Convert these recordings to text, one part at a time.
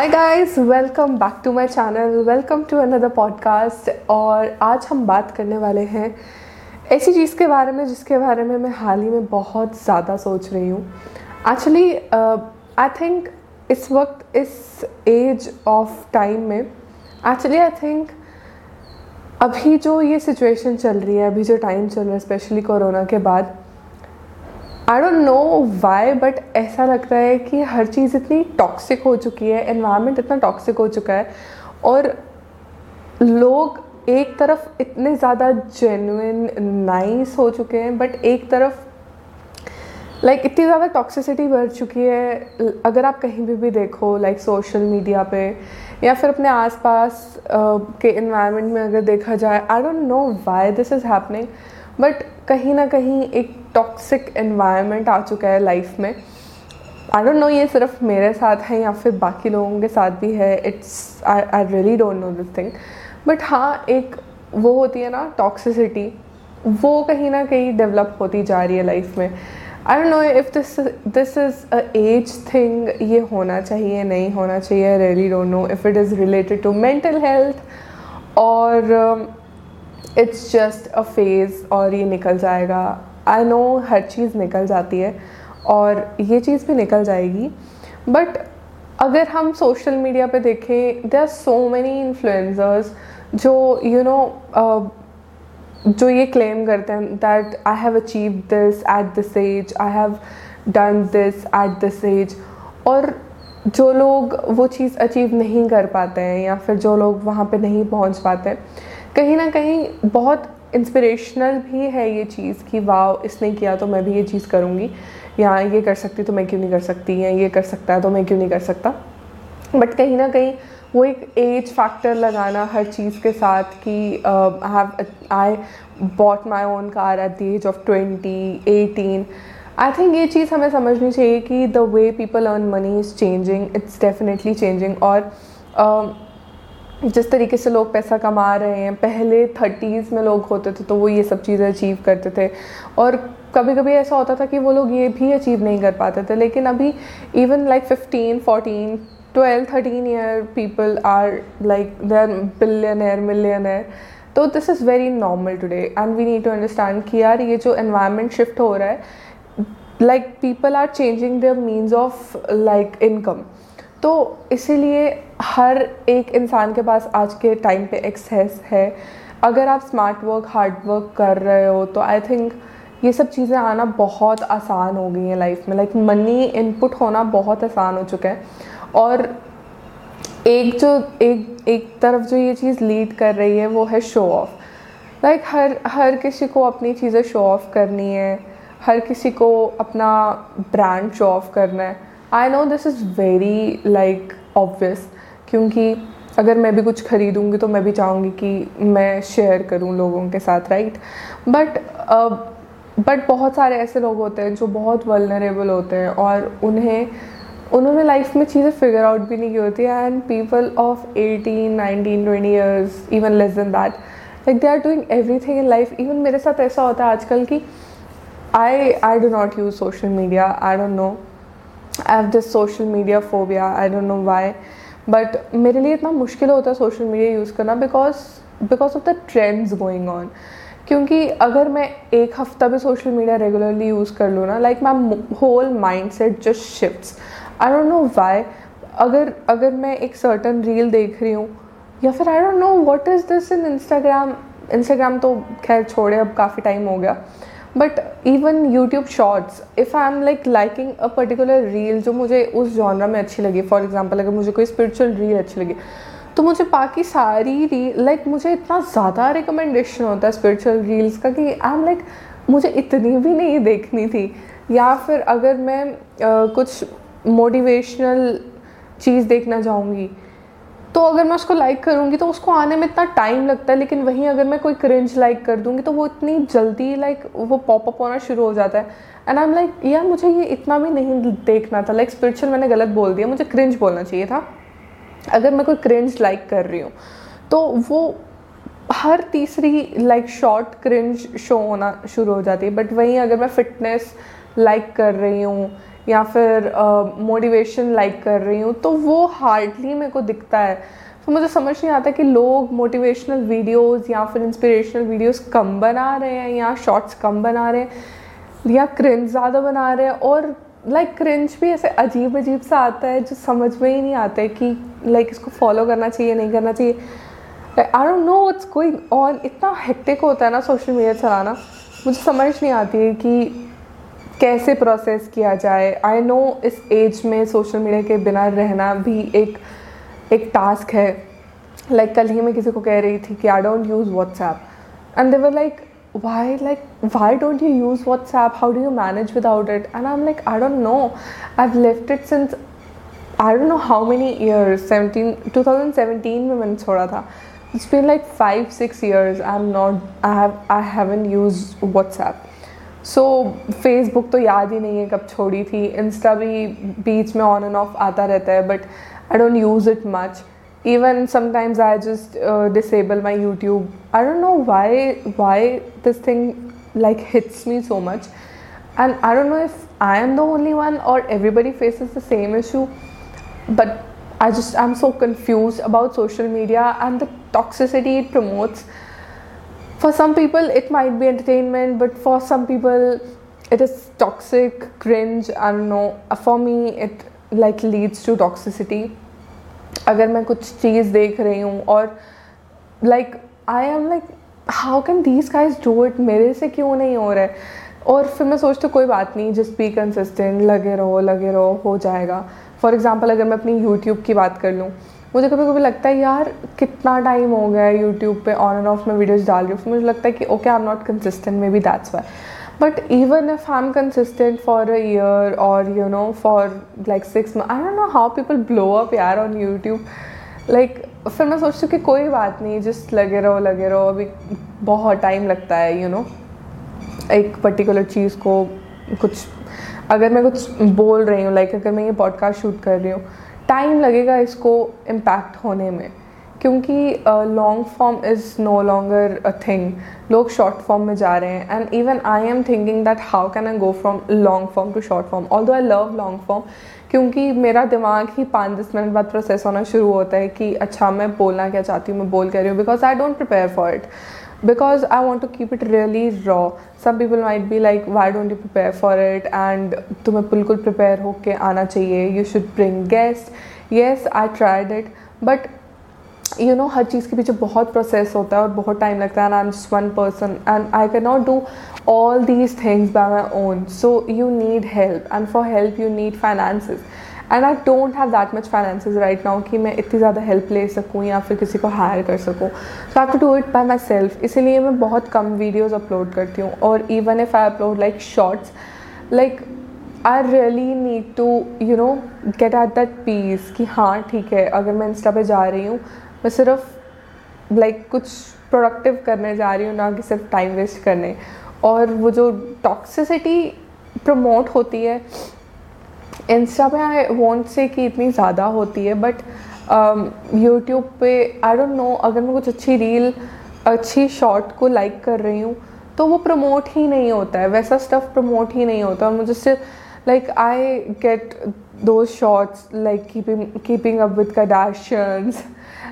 Hi guys welcome back to my channel welcome to another podcast और आज हम बात करने वाले हैं ऐसी चीज़ के बारे में जिसके बारे में मैं हाल ही में बहुत ज़्यादा सोच रही हूँ। एक्चुअली आई थिंक इस वक्त, इस एज ऑफ़ टाइम में एक्चुअली आई थिंक अभी जो ये सिचुएशन चल रही है, अभी जो टाइम चल रहा है स्पेशली कोरोना के बाद I don't know why but ऐसा लगता है कि हर चीज़ इतनी टॉक्सिक हो चुकी है एनवायरनमेंट इतना टॉक्सिक हो चुका है और लोग एक तरफ़ इतने ज़्यादा जेन्युइन नाइस हो चुके हैं बट एक तरफ़ लाइक like, इतनी ज़्यादा टॉक्सिसिटी बढ़ चुकी है। अगर आप कहीं भी भी देखो लाइक सोशल मीडिया पे या फिर अपने आसपास uh, के इन्वायरमेंट में अगर देखा जाए I don't know why this is happening but कहीं ना कहीं एक टॉक्सिक इन्वायरमेंट आ चुका है लाइफ में। आई डोंट नो ये सिर्फ़ मेरे साथ है या फिर बाकी लोगों के साथ भी है। It's I I really don't know this thing but हाँ एक वो होती है ना टॉक्सिसिटी वो कहीं ना कहीं डेवलप होती जा रही है लाइफ में। I don't know if this this is a age thing ये होना चाहिए, नहीं होना चाहिए really don't know if it is related to mental health और इट्स जस्ट अ फ़ेज़ और ये निकल जाएगा। आई नो हर चीज़ निकल जाती है और ये चीज़ भी निकल जाएगी। बट अगर हम सोशल मीडिया पे देखें they are so many influencers जो you you know know, uh, जो ये क्लेम करते हैं that I have achieve this at this age I have done this at this age और जो लोग वो चीज़ अचीव नहीं कर पाते हैं या फिर जो लोग वहाँ पे नहीं पहुँच पाते कहीं ना कहीं बहुत इंस्पिरेशनल भी है ये चीज़ कि वाह इसने किया तो मैं भी ये चीज़ करूँगी। या ये कर सकती तो मैं क्यों नहीं कर सकती? या ये कर सकता है तो मैं क्यों नहीं कर सकता? बट कहीं ना कहीं वो एक एज फैक्टर लगाना हर चीज़ के साथ कि I bought my own car at the age of twenty eighteen I think ये चीज़ हमें समझनी चाहिए कि the way people earn money is changing it's definitely changing और uh, जिस तरीके से लोग पैसा कमा रहे हैं, पहले थर्टीज़ में लोग होते थे तो वो ये सब चीज़ें अचीव करते थे। और कभी कभी ऐसा होता था कि वो लोग ये भी अचीव नहीं कर पाते थे, लेकिन अभी even like fifteen fourteen twelve thirteen year people are like they are billionaire millionaire तो this is very normal today and we need to understand कि यार ये जो एनवायरनमेंट शिफ्ट हो रहा है like people are changing their means of like income तो इसीलिए हर एक इंसान के पास आज के टाइम पे एक्सेस है। अगर आप स्मार्ट वर्क हार्ड वर्क कर रहे हो तो आई थिंक ये सब चीज़ें आना बहुत आसान हो गई हैं लाइफ में। लाइक मनी इनपुट होना बहुत आसान हो चुका है। और एक जो, एक एक तरफ़ जो ये चीज़ लीड कर रही है, वो है शो ऑफ़ लाइक हर हर किसी को अपनी चीज़ें शो ऑफ़ करनी है। हर किसी को अपना ब्रांड शो ऑफ़ करना है। I know this is very like obvious क्योंकि अगर मैं भी कुछ ख़रीदूँगी तो मैं भी चाहूँगी कि मैं शेयर करूँ लोगों के साथ राइट बट बट बहुत सारे ऐसे लोग होते हैं जो बहुत वलनरेबल होते हैं और उन्हें, उन्होंने लाइफ में चीज़ें फिगर आउट भी नहीं की होती and people of eighteen nineteen twenty years even less than that like they are doing everything in life even मेरे साथ ऐसा होता है आजकल कि I I do not use social media I don't know I have this social media phobia I don't know why but मेरे लिए इतना मुश्किल होता है सोशल मीडिया यूज़ करना because because of the trends going on क्योंकि अगर मैं एक हफ़्ता भी सोशल मीडिया रेगुलरली यूज़ कर लूँ ना like my whole mindset just shift I don't know why अगर अगर मैं एक सर्टन रील देख रही हूँ, या फिर I don't know what is this in Instagram Instagram तो खैर छोड़े, अब काफ़ी टाइम हो गया. But even YouTube shorts if I am like liking a particular reel जो मुझे उस जॉनरा में अच्छी लगी फॉर एग्ज़ाम्पल अगर मुझे कोई स्पिरिचुअल रील अच्छी लगी तो मुझे बाकी सारी रील लाइक मुझे इतना ज़्यादा रिकमेंडेशन होता है स्पिरिचुअल रील्स का कि आई एम लाइक मुझे इतनी भी नहीं देखनी थी। या फिर अगर मैं uh, कुछ मोटिवेशनल चीज़ देखना चाहूँगी तो अगर मैं उसको लाइक करूँगी तो उसको आने में इतना टाइम लगता है, लेकिन वहीं अगर मैं कोई क्रिंज लाइक कर दूँगी तो वो इतनी जल्दी लाइक वो पॉपअप होना शुरू हो जाता है। एंड आई एम लाइक यार, मुझे ये इतना भी नहीं देखना था। लाइक स्पिरिचुअल मैंने गलत बोल दिया। मुझे क्रिंज बोलना चाहिए था। अगर मैं कोई क्रिंज लाइक कर रही हूँ तो वो हर तीसरी लाइक शॉर्ट क्रिंज शो होना शुरू हो जाती है। बट वहीं अगर मैं फिटनेस लाइक कर रही हूँ या फिर मोटिवेशन uh, लाइक कर रही हूँ तो वो हार्डली मेरे को दिखता है। तो मुझे समझ नहीं आता कि लोग मोटिवेशनल वीडियोस या फिर इंस्पिरेशनल वीडियोस कम बना रहे हैं या शॉर्ट्स कम बना रहे हैं या क्रिंज ज़्यादा बना रहे हैं। और लाइक like, क्रिंज भी ऐसे अजीब अजीब सा आता है जो समझ में ही नहीं आता है कि लाइक like, इसको फॉलो करना चाहिए नहीं करना चाहिए। I don't know what's going on इतना हेक्टिक होता है ना सोशल मीडिया चलाना। मुझे समझ नहीं आती है कि कैसे प्रोसेस किया जाए? आई नो इस एज में सोशल मीडिया के बिना रहना भी एक एक टास्क है। लाइक like, कल ही मैं किसी को कह रही थी कि I don't use WhatsApp and they were like why like why don't you use WhatsApp how do you manage without it and I am like I don't know I have lift it since I don't know how many years seventeen two thousand seventeen में मैंने छोड़ा था। It's been like five six years I am not I have I haven't use WhatsApp so Facebook तो याद ही नहीं है कब छोड़ी थी। इंस्टा भी बीच में ऑन एंड ऑफ़ आता रहता है but I don't use it much even sometimes I just disable my YouTube I don't know why why this thing like hits me so much and I don't know if I am the only one और everybody face is the same issue but I just I am so confuse about social media and the toxicity it promotes For some people, it might be entertainment, but for some people, it is toxic, cringe. I don't know. For me, it like leads to toxicity अगर मैं कुछ चीज़ देख रही हूँ और like I am like how can these guys do it मेरे से क्यों नहीं हो रहा है और फिर मैं सोचती कोई बात नहीं जस्ट बी कंसिस्टेंट लगे रहो लगे रहो हो जाएगा फॉर एग्ज़ाम्पल अगर मैं अपनी यूट्यूब की बात कर लूँ मुझे कभी कभी लगता है, यार, कितना टाइम हो गया है यूट्यूब पे ऑन एंड ऑफ़ में वीडियोस डाल रही हूँ। फिर मुझे लगता है कि okay I am not consistent maybe that's why but even if i'm consistent for a year or, you know, for, like, six months, i don't know how people blow up yaar on youtube. Like, फिर मैं सोचती हूँ कि कोई बात नहीं just लगे रहो लगे रहो। अभी बहुत टाइम लगता है यू you नो know? एक पर्टिकुलर चीज़ को कुछ, अगर मैं कुछ बोल रही हूँ लाइक like, अगर मैं ये पॉडकास्ट शूट कर रही हूँ टाइम लगेगा इसको इम्पैक्ट होने में, क्योंकि long form is no longer a thing लोग शॉर्ट फॉर्म में जा रहे हैं and even I am thinking that how can I go from long form to short form although I love long form क्योंकि मेरा दिमाग ही पाँच दस मिनट बाद प्रोसेस होना शुरू होता है कि अच्छा मैं बोलना क्या चाहती हूँ? मैं बोल कर रही हूँ? Because I don't prepare for it because I want to keep it really raw. Some people might be like, why don't you prepare for it? And तुम्हें बिल्कुल प्रिपेयर होके आना चाहिए You should bring guests. Yes, I tried it, but you you know know, हर चीज़ के पीछे बहुत process होता है और बहुत टाइम लगता है and I am just one person and I can not do all these things by my own so you need help and for help you need finances and I don't have that much finances right now कि मैं इतनी ज़्यादा help ले सकूँ या फिर किसी को हायर कर सकूँ। So I to do it by myself इसीलिए मैं बहुत कम वीडियोज़ अपलोड करती हूँ। और even if I upload like shorts like I really need to you know get at that peace कि हाँ ठीक है अगर मैं इंस्टा पे जा रही हूँ मैं सिर्फ़ लाइक like, कुछ प्रोडक्टिव करने जा रही हूँ ना कि सिर्फ़ टाइम वेस्ट करने। और वो जो टॉक्सिसिटी प्रमोट होती है इंस्टा पे आई वॉन्ट से कि इतनी ज़्यादा होती है बट यूट्यूब um, पे आई डोंट नो अगर मैं कुछ अच्छी रील अच्छी शॉर्ट को लाइक कर रही हूँ तो वो प्रमोट ही नहीं होता है। वैसा स्टफ़ प्रमोट ही नहीं होता और मुझे सिर्फ़ like I get though shorts like keeping up with Kardashians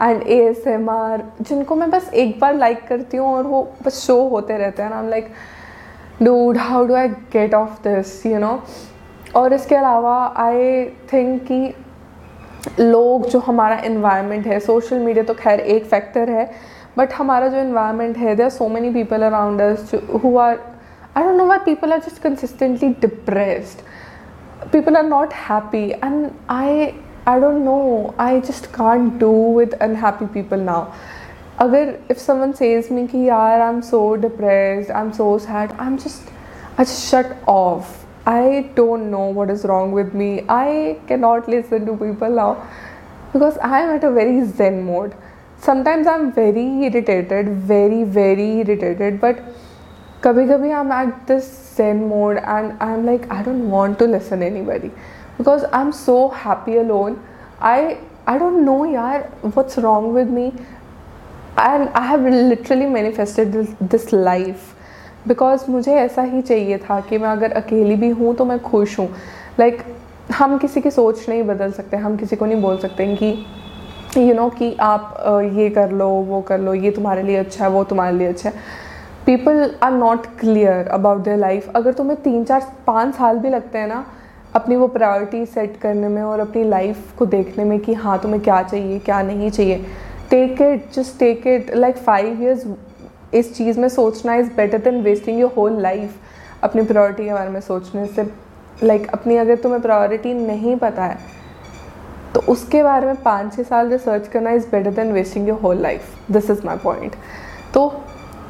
and A S M R जिनको मैं बस एक बार लाइक करती हूँ और वो बस शो होते रहते हैं। I am like dude how do I get off this you know और इसके अलावा आई थिंक कि लोग जो हमारा इन्वायरमेंट है सोशल मीडिया तो खैर एक फैक्टर है बट हमारा जो इन्वायरमेंट है they are so many people around who are I don't know why people are just consistently depressed people are not happy and I I don't know I just can't do with unhappy people now अगर if someone says me कि यार I am so depress I am so sad I am just I shut off I don't know what is wrong with me. I cannot listen to people now because I am at a very zen mode. Sometimes I'm very irritated, very very irritated, but kabhi kabhi I'm at this zen mode and I'm like I don't want to listen anybody because I'm so happy alone. I I don't know yaar what's wrong with me and I have literally manifested this, this life because मुझे ऐसा ही चाहिए था कि मैं अगर अकेली भी हूँ तो मैं खुश हूँ। लाइक like, हम किसी की सोच नहीं बदल सकते हम किसी को नहीं बोल सकते कि यू you नो know, कि आप ये कर लो वो कर लो ये तुम्हारे लिए अच्छा है वो तुम्हारे लिए अच्छा है। People are not clear about their life अगर तुम्हें तीन चार पाँच साल भी लगते हैं ना अपनी वो प्रायोरिटी सेट करने में और अपनी लाइफ को देखने में कि हाँ तुम्हें क्या चाहिए क्या नहीं चाहिए take it just take it like five years इस चीज़ में सोचना is better than wasting your whole life अपनी प्रायोरिटी के बारे में सोचने से। लाइक like, अपनी अगर तुम्हें प्रायोरिटी नहीं पता है तो उसके बारे में पाँच छः साल रिसर्च करना is better than wasting your whole life this is my point तो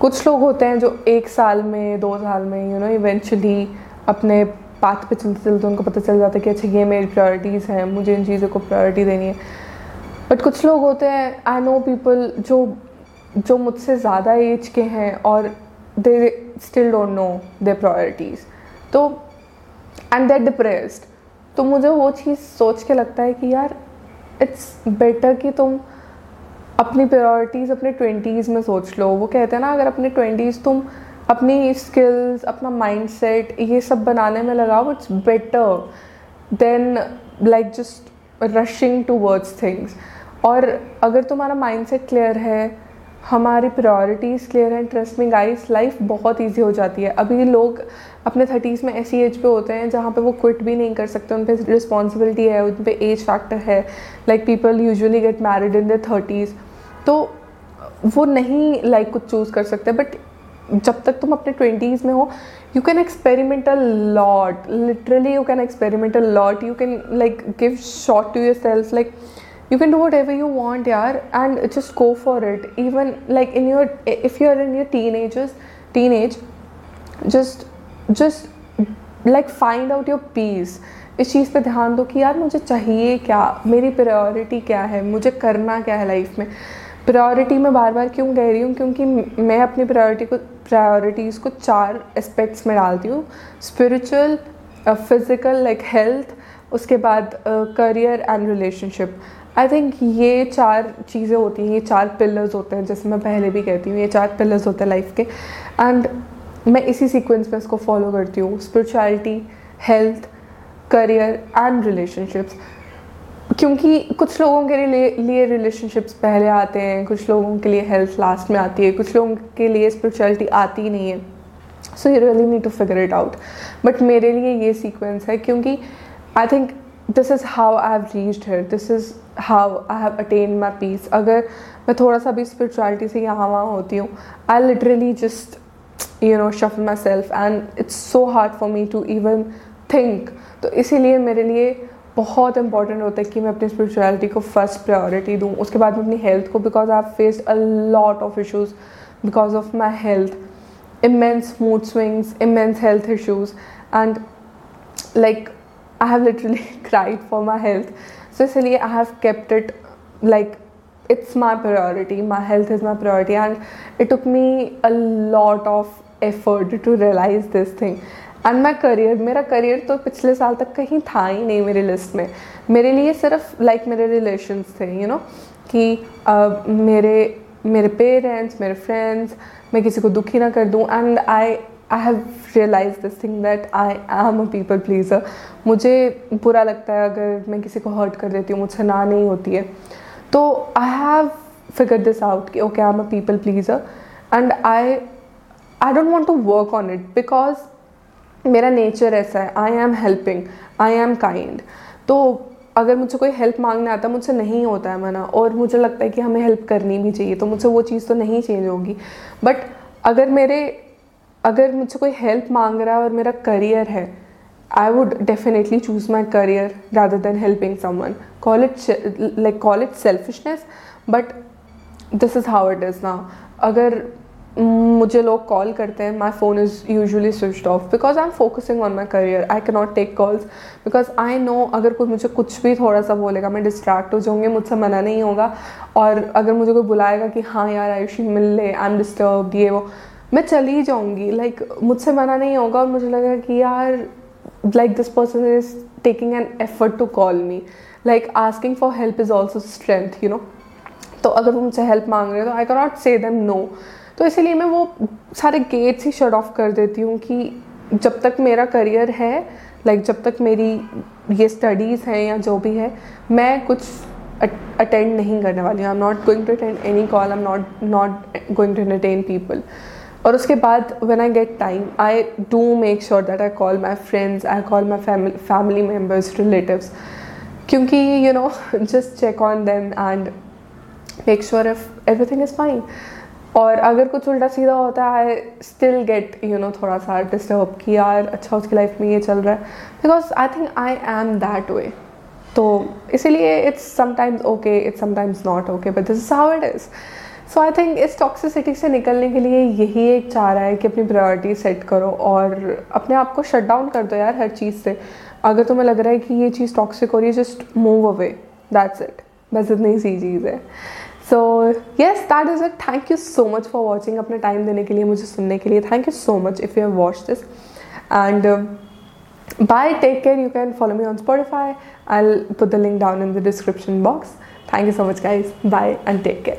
कुछ लोग होते हैं जो एक साल में दो साल में यू नो इवेंचुअली अपने पाथ पे चलते चलते उनको पता चल जाता है कि अच्छा ये मेरी प्रायोरिटीज़ हैं मुझे इन चीज़ों को प्रायोरिटी देनी है। बट कुछ लोग होते हैं आई नो पीपल जो जो मुझसे ज़्यादा एज के हैं और they still don't know they priorities तो एंड देट डिप्रेस्ड तो मुझे वो चीज़ सोच के लगता है कि यार इट्स बेटर कि तुम अपनी प्रायोरिटीज़ अपने ट्वेंटीज़ में सोच लो। वो कहते हैं ना, अगर अपने ट्वेंटीज़ तुम अपनी स्किल्स अपना माइंड सेट ये सब बनाने में लगाओ it's better than like just rushing towards things और अगर तुम्हारा माइंड सेट क्लियर है हमारी प्रायोरिटीज़ क्लियर हैं। ट्रस्ट में गाइस लाइफ बहुत इजी हो जाती है। अभी लोग अपने थर्टीज़ में ऐसी एज पे होते हैं जहाँ पे वो क्विट भी नहीं कर सकते उन पर रिस्पॉन्सिबिलिटी है उन पर एज फैक्टर है। Like people usually get married in the thirties तो वो नहीं लाइक like, कुछ चूज़ कर सकते। बट जब तक तुम अपने ट्वेंटीज़ में हो you can experiment a lot literally you can experiment a lot you can like give shot to yourself like you can do whatever you want, yaar, and just go for it. Even, like, in your, if you're in your teenagers, teenage, just just, like, find out your peace. इस चीज़ पे ध्यान दो कि यार, मुझे चाहिए क्या? मेरी प्रायोरिटी क्या है? मुझे करना क्या है लाइफ में? प्रायोरिटी मैं बार बार क्यों कह रही हूँ? क्योंकि मैं अपनी प्रायोरिटी को प्रायोरिटीज़ को चार एस्पेक्ट्स में डालती हूँ. स्पिरिचुअल फ़िज़िकल लाइक हेल्थ उसके बाद career and relationship I think ये चार चीज़ें होती हैं, ये चार पिलर्स होते हैं, जैसे मैं पहले भी कहती हूँ, ये चार पिलर्स होते हैं लाइफ के। एंड मैं इसी सीक्वेंस में इसको फॉलो करती हूँ spirituality health career and relationships क्योंकि कुछ लोगों के लिए लिए रिलेशनशिप्स पहले आते हैं, कुछ लोगों के लिए हेल्थ लास्ट में आती है, कुछ लोगों के लिए स्पिरिचुअलिटी आती ही नहीं है। So you really need to figure it out but मेरे लिए ये सीक्वेंस है, क्योंकि I think this is how I have reached here this is how I have attain my peace अगर मैं थोड़ा सा भी स्पिरिचुअलिटी से यहाँ वहाँ होती हूँ I literally just you know shut myself and it's so hard for me to even think तो इसीलिए मेरे लिए बहुत इंपॉर्टेंट होता है कि मैं अपनी स्पिरिचुअलिटी को फ़र्स्ट प्रायोरिटी दूँ। उसके बाद में अपनी हेल्थ को because I faced a lot of issues because of my health immense mood swings immense health issues and like I have literally cried for my health. So इसलिए I have kept it like it's my priority my health is my priority and it took me a lot of effort to realise this thing and my career मेरा career तो पिछले साल तक कहीं था ही नहीं मेरी लिस्ट में। मेरे लिए सिर्फ़ लाइक like, मेरे रिलेशन्स थे यू नो कि uh, मेरे मेरे पेरेंट्स मेरे फ्रेंड्स मैं किसी को दुखी ना कर दूँ। And I I have realise this thing that I am a people pleaser मुझे बुरा लगता है अगर मैं किसी को हर्ट कर देती हूँ, मुझसे ना नहीं होती है। तो I have figure this out कि okay I am a people pleaser and I I don't want to work on it because मेरा नेचर ऐसा है I am helping I am kind तो अगर मुझे कोई हेल्प मांगने आता है मुझसे नहीं होता है मना और मुझे लगता है कि हमें हेल्प करनी भी चाहिए तो मुझसे वो चीज़ तो नहीं चेंज होगी। बट अगर मेरे अगर मुझसे कोई हेल्प मांग रहा है और मेरा करियर है I would definitely choose my career rather than helping someone call it like call it selfishness but this is how it is ना अगर मुझे लोग कॉल करते हैं my phone is usually switch off because I am focusing on my career I can not take calls because I know अगर कोई मुझे कुछ भी थोड़ा सा बोलेगा, मैं डिस्ट्रैक्ट हो जाऊँगी, मुझसे मना नहीं होगा। और अगर मुझे कोई बुलाएगा कि हाँ यार, आयुषी, मिल ले आई एम डिस्टर्ब ये वो मैं चली जाऊँगी लाइक like, मुझसे मना नहीं होगा और मुझे लगेगा कि यार like this person is taking an effort to call me like asking for help is also strength you know तो अगर वो मुझसे हेल्प मांग रहे हो तो I can not say them no तो इसीलिए मैं वो सारे गेट्स ही शट ऑफ़ कर देती हूँ कि जब तक मेरा करियर है लाइक like, जब तक मेरी ये स्टडीज़ हैं या जो भी है मैं कुछ अटेंड नहीं करने वाली हूँ। I am not going to attend any call I am not not going to entertain people और उसके बाद when I get time I do make sure that I call my friends I call my family members relatives क्योंकि you know just check on them and make sure if everything is fine और अगर कुछ उल्टा सीधा होता है I still get you know थोड़ा सा डिस्टर्ब कि यार अच्छा उसकी लाइफ में ये चल रहा है। Because I think I am that way तो इसीलिए it's sometimes okay it's sometimes not okay but this is how it is so I think इस टॉक्सिसिटी से निकलने के लिए यही एक चाह रहा है कि अपनी प्रायोरिटी सेट करो और अपने आप को शट डाउन कर दो यार हर चीज़ से। अगर तुम्हें लग रहा है कि ये चीज़ टॉक्सिक हो रही है just move away that's it बस इतनी सी चीज़ है। So yes that is it thank you so much for watching अपना टाइम देने के लिए, मुझे सुनने के लिए। Thank you so much if you have watch this and bye. Take care. You can follow me on spotify. I'll put the link down in the description box. Thank you so much, guys. Bye and take care.